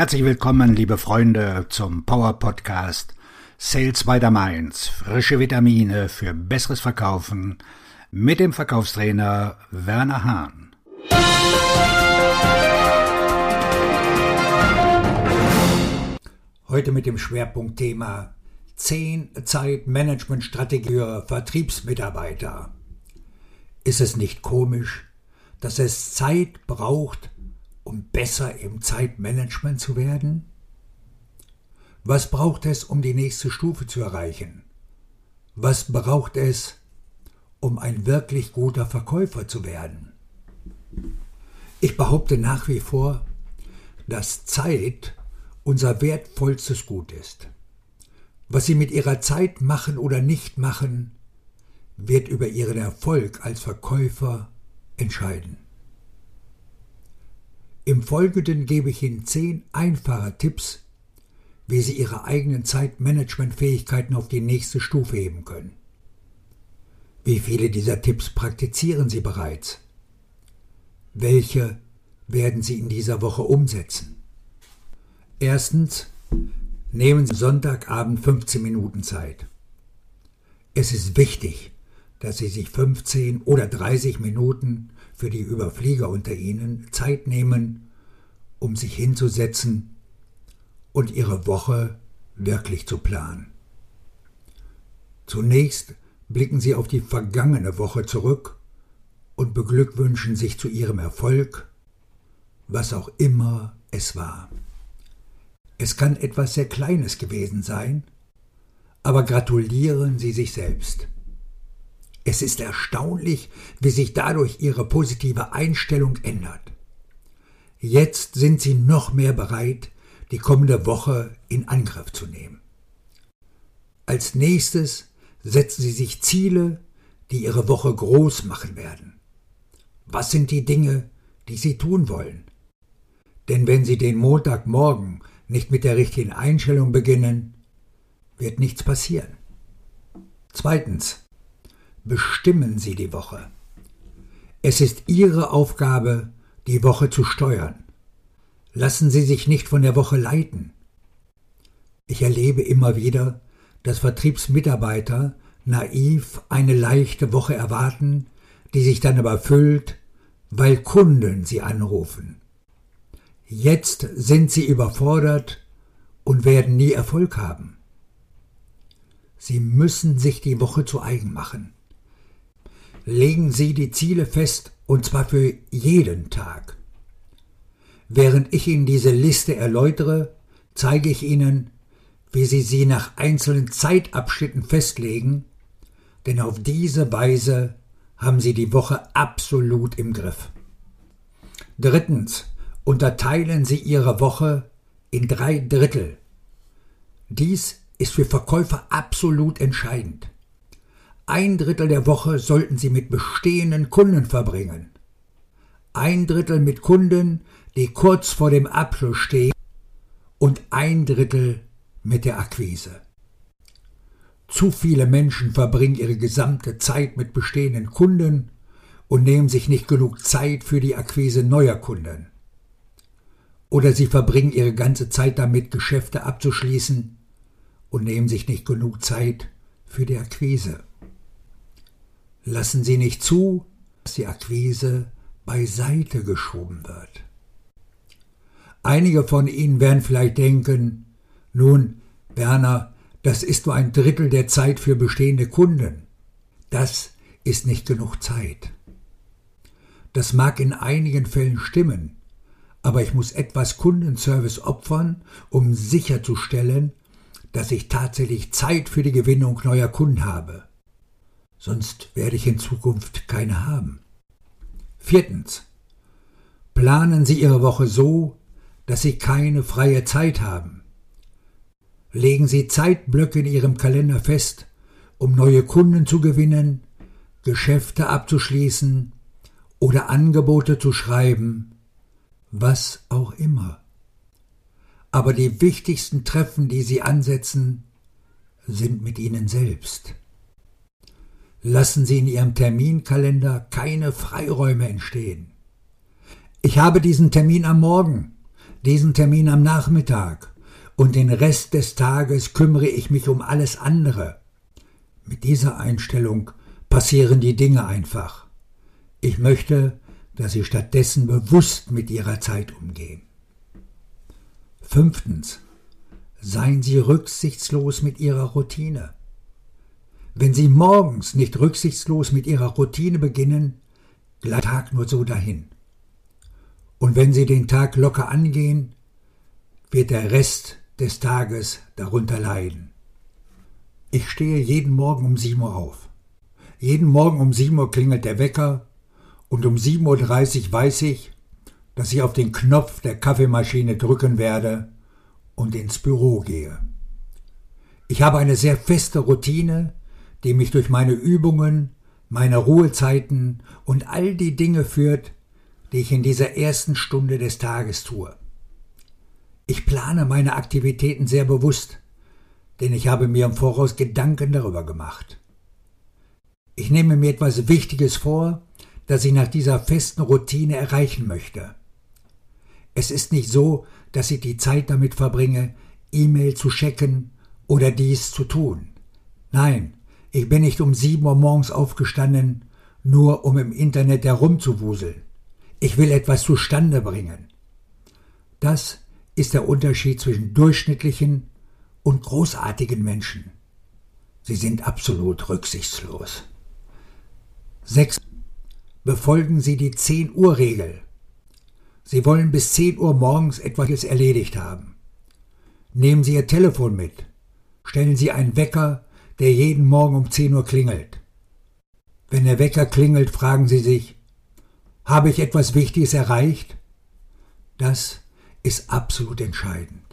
Herzlich willkommen, liebe Freunde, zum Power Podcast Sales by the Mainz. Frische Vitamine für besseres Verkaufen mit dem Verkaufstrainer Werner Hahn. Heute mit dem Schwerpunktthema 10 Zeitmanagementstrategie für Vertriebsmitarbeiter. Ist es nicht komisch, dass es Zeit braucht, um besser im Zeitmanagement zu werden? Was braucht es, um die nächste Stufe zu erreichen? Was braucht es, um ein wirklich guter Verkäufer zu werden? Ich behaupte nach wie vor, dass Zeit unser wertvollstes Gut ist. Was Sie mit Ihrer Zeit machen oder nicht machen, wird über Ihren Erfolg als Verkäufer entscheiden. Im Folgenden gebe ich Ihnen zehn einfache Tipps, wie Sie Ihre eigenen Zeitmanagementfähigkeiten auf die nächste Stufe heben können. Wie viele dieser Tipps praktizieren Sie bereits? Welche werden Sie in dieser Woche umsetzen? Erstens, nehmen Sie Sonntagabend 15 Minuten Zeit. Es ist wichtig, dass Sie sich 15 oder 30 Minuten für die Überflieger unter Ihnen Zeit nehmen, um sich hinzusetzen und Ihre Woche wirklich zu planen. Zunächst blicken Sie auf die vergangene Woche zurück und beglückwünschen sich zu Ihrem Erfolg, was auch immer es war. Es kann etwas sehr Kleines gewesen sein, aber gratulieren Sie sich selbst. Es ist erstaunlich, wie sich dadurch ihre positive Einstellung ändert. Jetzt sind sie noch mehr bereit, die kommende Woche in Angriff zu nehmen. Als nächstes setzen sie sich Ziele, die ihre Woche groß machen werden. Was sind die Dinge, die sie tun wollen? Denn wenn sie den Montagmorgen nicht mit der richtigen Einstellung beginnen, wird nichts passieren. Zweitens, bestimmen Sie die Woche. Es ist Ihre Aufgabe, die Woche zu steuern. Lassen Sie sich nicht von der Woche leiten. Ich erlebe immer wieder, dass Vertriebsmitarbeiter naiv eine leichte Woche erwarten, die sich dann aber füllt, weil Kunden sie anrufen. Jetzt sind sie überfordert und werden nie Erfolg haben. Sie müssen sich die Woche zu eigen machen legen Sie die Ziele fest, und zwar für jeden Tag. Während ich Ihnen diese Liste erläutere, zeige ich Ihnen, wie Sie sie nach einzelnen Zeitabschnitten festlegen, denn auf diese Weise haben Sie die Woche absolut im Griff. Drittens, unterteilen Sie Ihre Woche in drei Drittel. Dies ist für Verkäufer absolut entscheidend. Ein Drittel der Woche sollten Sie mit bestehenden Kunden verbringen. Ein Drittel mit Kunden, die kurz vor dem Abschluss stehen und ein Drittel mit der Akquise. Zu viele Menschen verbringen ihre gesamte Zeit mit bestehenden Kunden und nehmen sich nicht genug Zeit für die Akquise neuer Kunden. Oder sie verbringen ihre ganze Zeit damit, Geschäfte abzuschließen und nehmen sich nicht genug Zeit für die Akquise. Lassen Sie nicht zu, dass die Akquise beiseite geschoben wird. Einige von Ihnen werden vielleicht denken, nun, Werner, das ist nur ein Drittel der Zeit für bestehende Kunden. Das ist nicht genug Zeit. Das mag in einigen Fällen stimmen, aber ich muss etwas Kundenservice opfern, um sicherzustellen, dass ich tatsächlich Zeit für die Gewinnung neuer Kunden habe sonst werde ich in Zukunft keine haben. Viertens. Planen Sie Ihre Woche so, dass Sie keine freie Zeit haben. Legen Sie Zeitblöcke in Ihrem Kalender fest, um neue Kunden zu gewinnen, Geschäfte abzuschließen oder Angebote zu schreiben, was auch immer. Aber die wichtigsten Treffen, die Sie ansetzen, sind mit Ihnen selbst lassen Sie in Ihrem Terminkalender keine Freiräume entstehen. Ich habe diesen Termin am Morgen. diesen Termin am Nachmittag und den Rest des Tages kümmere ich mich um alles andere. Mit dieser Einstellung passieren die Dinge einfach. Ich möchte, dass Sie stattdessen bewusst mit Ihrer Zeit umgehen. Fünftens. Seien Sie rücksichtslos mit Ihrer Routine. Wenn Sie morgens nicht rücksichtslos mit Ihrer Routine beginnen, Tag nur so dahin. Und wenn Sie den Tag locker angehen, wird der Rest des Tages darunter leiden. Ich stehe jeden Morgen um sieben Uhr auf. Jeden Morgen um sieben Uhr klingelt der Wecker und um sieben Uhr dreißig weiß ich, dass ich auf den Knopf der Kaffeemaschine drücken werde und ins Büro gehe. Ich habe eine sehr feste Routine, die mich durch meine Übungen, meine Ruhezeiten und all die Dinge führt, die ich in dieser ersten Stunde des Tages tue. Ich plane meine Aktivitäten sehr bewusst, denn ich habe mir im Voraus Gedanken darüber gemacht. Ich nehme mir etwas Wichtiges vor, das ich nach dieser festen Routine erreichen möchte. Es ist nicht so, dass ich die Zeit damit verbringe, E-Mail zu checken oder dies zu tun. Nein, ich bin nicht um sieben Uhr morgens aufgestanden, nur um im Internet herumzuwuseln. Ich will etwas zustande bringen. Das ist der Unterschied zwischen durchschnittlichen und großartigen Menschen. Sie sind absolut rücksichtslos. 6. Befolgen Sie die 10 Uhr Regel. Sie wollen bis 10 Uhr morgens etwas erledigt haben. Nehmen Sie Ihr Telefon mit. Stellen Sie einen Wecker der jeden Morgen um 10 Uhr klingelt. Wenn der Wecker klingelt, fragen Sie sich, habe ich etwas Wichtiges erreicht? Das ist absolut entscheidend.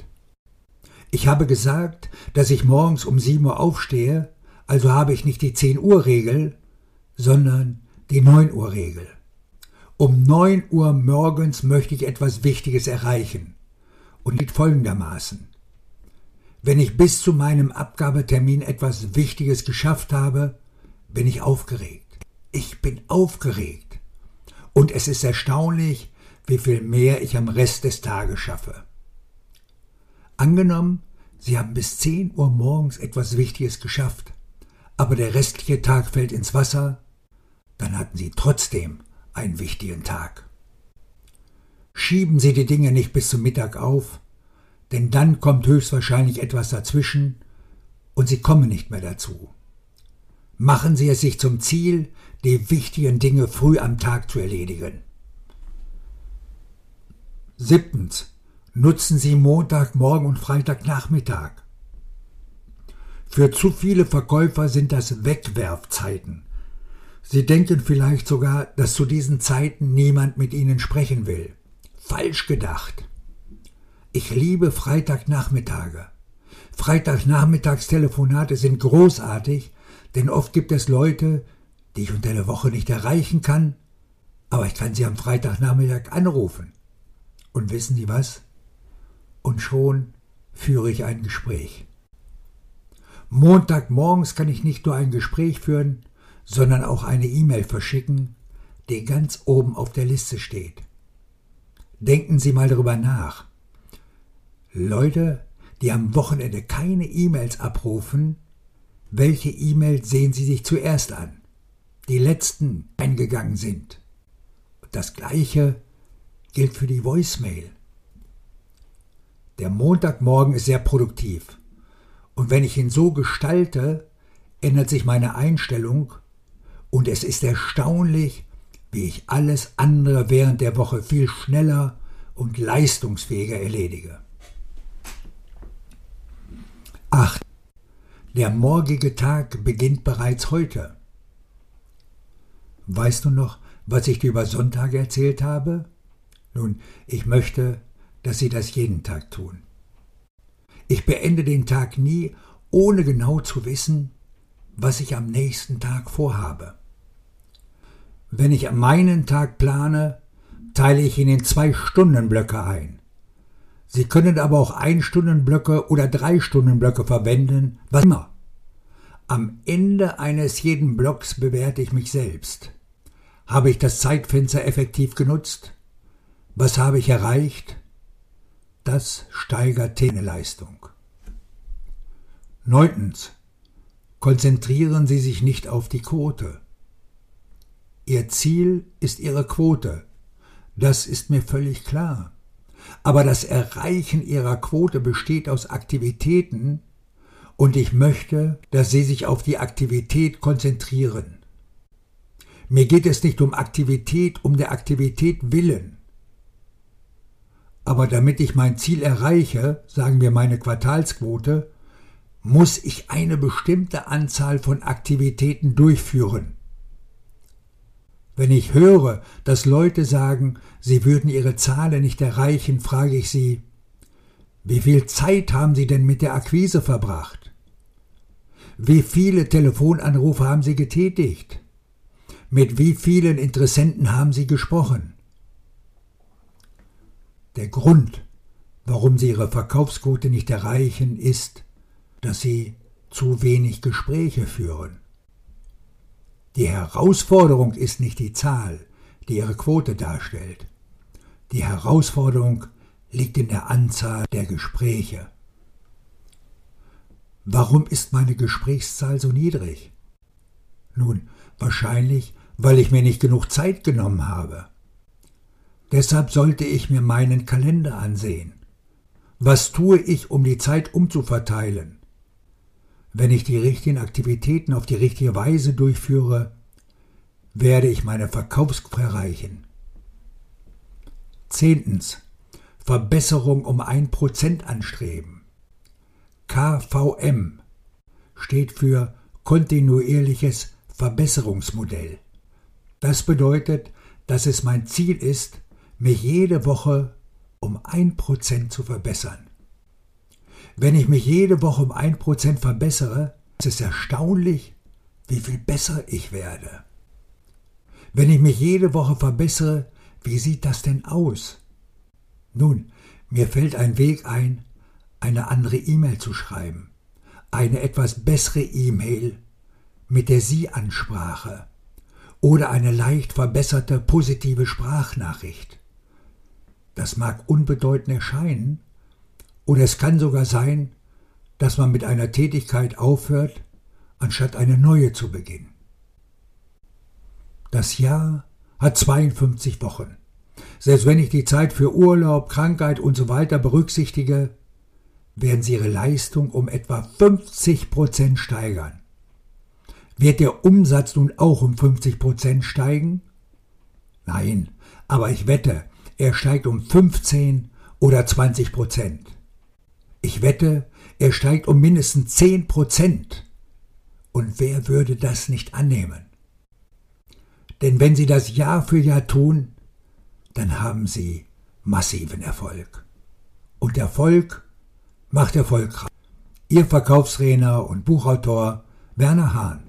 Ich habe gesagt, dass ich morgens um 7 Uhr aufstehe, also habe ich nicht die 10 Uhr Regel, sondern die 9 Uhr Regel. Um 9 Uhr morgens möchte ich etwas Wichtiges erreichen und liegt folgendermaßen. Wenn ich bis zu meinem Abgabetermin etwas Wichtiges geschafft habe, bin ich aufgeregt. Ich bin aufgeregt. Und es ist erstaunlich, wie viel mehr ich am Rest des Tages schaffe. Angenommen, Sie haben bis 10 Uhr morgens etwas Wichtiges geschafft, aber der restliche Tag fällt ins Wasser, dann hatten Sie trotzdem einen wichtigen Tag. Schieben Sie die Dinge nicht bis zum Mittag auf, denn dann kommt höchstwahrscheinlich etwas dazwischen und Sie kommen nicht mehr dazu. Machen Sie es sich zum Ziel, die wichtigen Dinge früh am Tag zu erledigen. Siebtens. Nutzen Sie Montagmorgen und Freitagnachmittag. Für zu viele Verkäufer sind das Wegwerfzeiten. Sie denken vielleicht sogar, dass zu diesen Zeiten niemand mit Ihnen sprechen will. Falsch gedacht. Ich liebe Freitagnachmittage. Freitagnachmittagstelefonate sind großartig, denn oft gibt es Leute, die ich unter der Woche nicht erreichen kann, aber ich kann sie am Freitagnachmittag anrufen. Und wissen Sie was? Und schon führe ich ein Gespräch. Montagmorgens kann ich nicht nur ein Gespräch führen, sondern auch eine E-Mail verschicken, die ganz oben auf der Liste steht. Denken Sie mal darüber nach. Leute, die am Wochenende keine E-Mails abrufen, welche E-Mail sehen Sie sich zuerst an? Die letzten eingegangen sind. das gleiche gilt für die Voicemail. Der Montagmorgen ist sehr produktiv. Und wenn ich ihn so gestalte, ändert sich meine Einstellung und es ist erstaunlich, wie ich alles andere während der Woche viel schneller und leistungsfähiger erledige. 8. Der morgige Tag beginnt bereits heute. Weißt du noch, was ich dir über Sonntage erzählt habe? Nun, ich möchte, dass Sie das jeden Tag tun. Ich beende den Tag nie, ohne genau zu wissen, was ich am nächsten Tag vorhabe. Wenn ich meinen Tag plane, teile ich ihn in zwei Stundenblöcke ein. Sie können aber auch Einstundenblöcke oder Dreistundenblöcke verwenden, was immer. Am Ende eines jeden Blocks bewerte ich mich selbst. Habe ich das Zeitfenster effektiv genutzt? Was habe ich erreicht? das steigert Leistung. Neuntens. Konzentrieren Sie sich nicht auf die Quote. Ihr Ziel ist Ihre Quote. Das ist mir völlig klar. Aber das Erreichen Ihrer Quote besteht aus Aktivitäten, und ich möchte, dass Sie sich auf die Aktivität konzentrieren. Mir geht es nicht um Aktivität um der Aktivität willen. Aber damit ich mein Ziel erreiche, sagen wir meine Quartalsquote, muss ich eine bestimmte Anzahl von Aktivitäten durchführen. Wenn ich höre, dass Leute sagen, sie würden ihre Zahlen nicht erreichen, frage ich sie, wie viel Zeit haben Sie denn mit der Akquise verbracht? Wie viele Telefonanrufe haben Sie getätigt? Mit wie vielen Interessenten haben Sie gesprochen? Der Grund, warum Sie Ihre Verkaufsquote nicht erreichen, ist, dass Sie zu wenig Gespräche führen. Die Herausforderung ist nicht die Zahl, die Ihre Quote darstellt. Die Herausforderung liegt in der Anzahl der Gespräche. Warum ist meine Gesprächszahl so niedrig? Nun, wahrscheinlich, weil ich mir nicht genug Zeit genommen habe. Deshalb sollte ich mir meinen Kalender ansehen. Was tue ich, um die Zeit umzuverteilen? Wenn ich die richtigen Aktivitäten auf die richtige Weise durchführe, werde ich meine Verkaufsquote erreichen. Zehntens. Verbesserung um ein Prozent anstreben. KVM steht für kontinuierliches Verbesserungsmodell. Das bedeutet, dass es mein Ziel ist, mich jede Woche um ein Prozent zu verbessern. Wenn ich mich jede Woche um ein Prozent verbessere, ist es erstaunlich, wie viel besser ich werde. Wenn ich mich jede Woche verbessere, wie sieht das denn aus? Nun, mir fällt ein Weg ein, eine andere E-Mail zu schreiben, eine etwas bessere E-Mail mit der Sie-Ansprache oder eine leicht verbesserte positive Sprachnachricht. Das mag unbedeutend erscheinen, oder es kann sogar sein, dass man mit einer Tätigkeit aufhört, anstatt eine neue zu beginnen. Das Jahr hat 52 Wochen. Selbst wenn ich die Zeit für Urlaub, Krankheit und so weiter berücksichtige, werden sie ihre Leistung um etwa 50 Prozent steigern. Wird der Umsatz nun auch um 50 Prozent steigen? Nein, aber ich wette, er steigt um 15 oder 20 Prozent. Ich wette, er steigt um mindestens 10 Prozent. Und wer würde das nicht annehmen? Denn wenn Sie das Jahr für Jahr tun, dann haben Sie massiven Erfolg. Und Erfolg macht erfolgreich. Ihr Verkaufstrainer und Buchautor Werner Hahn.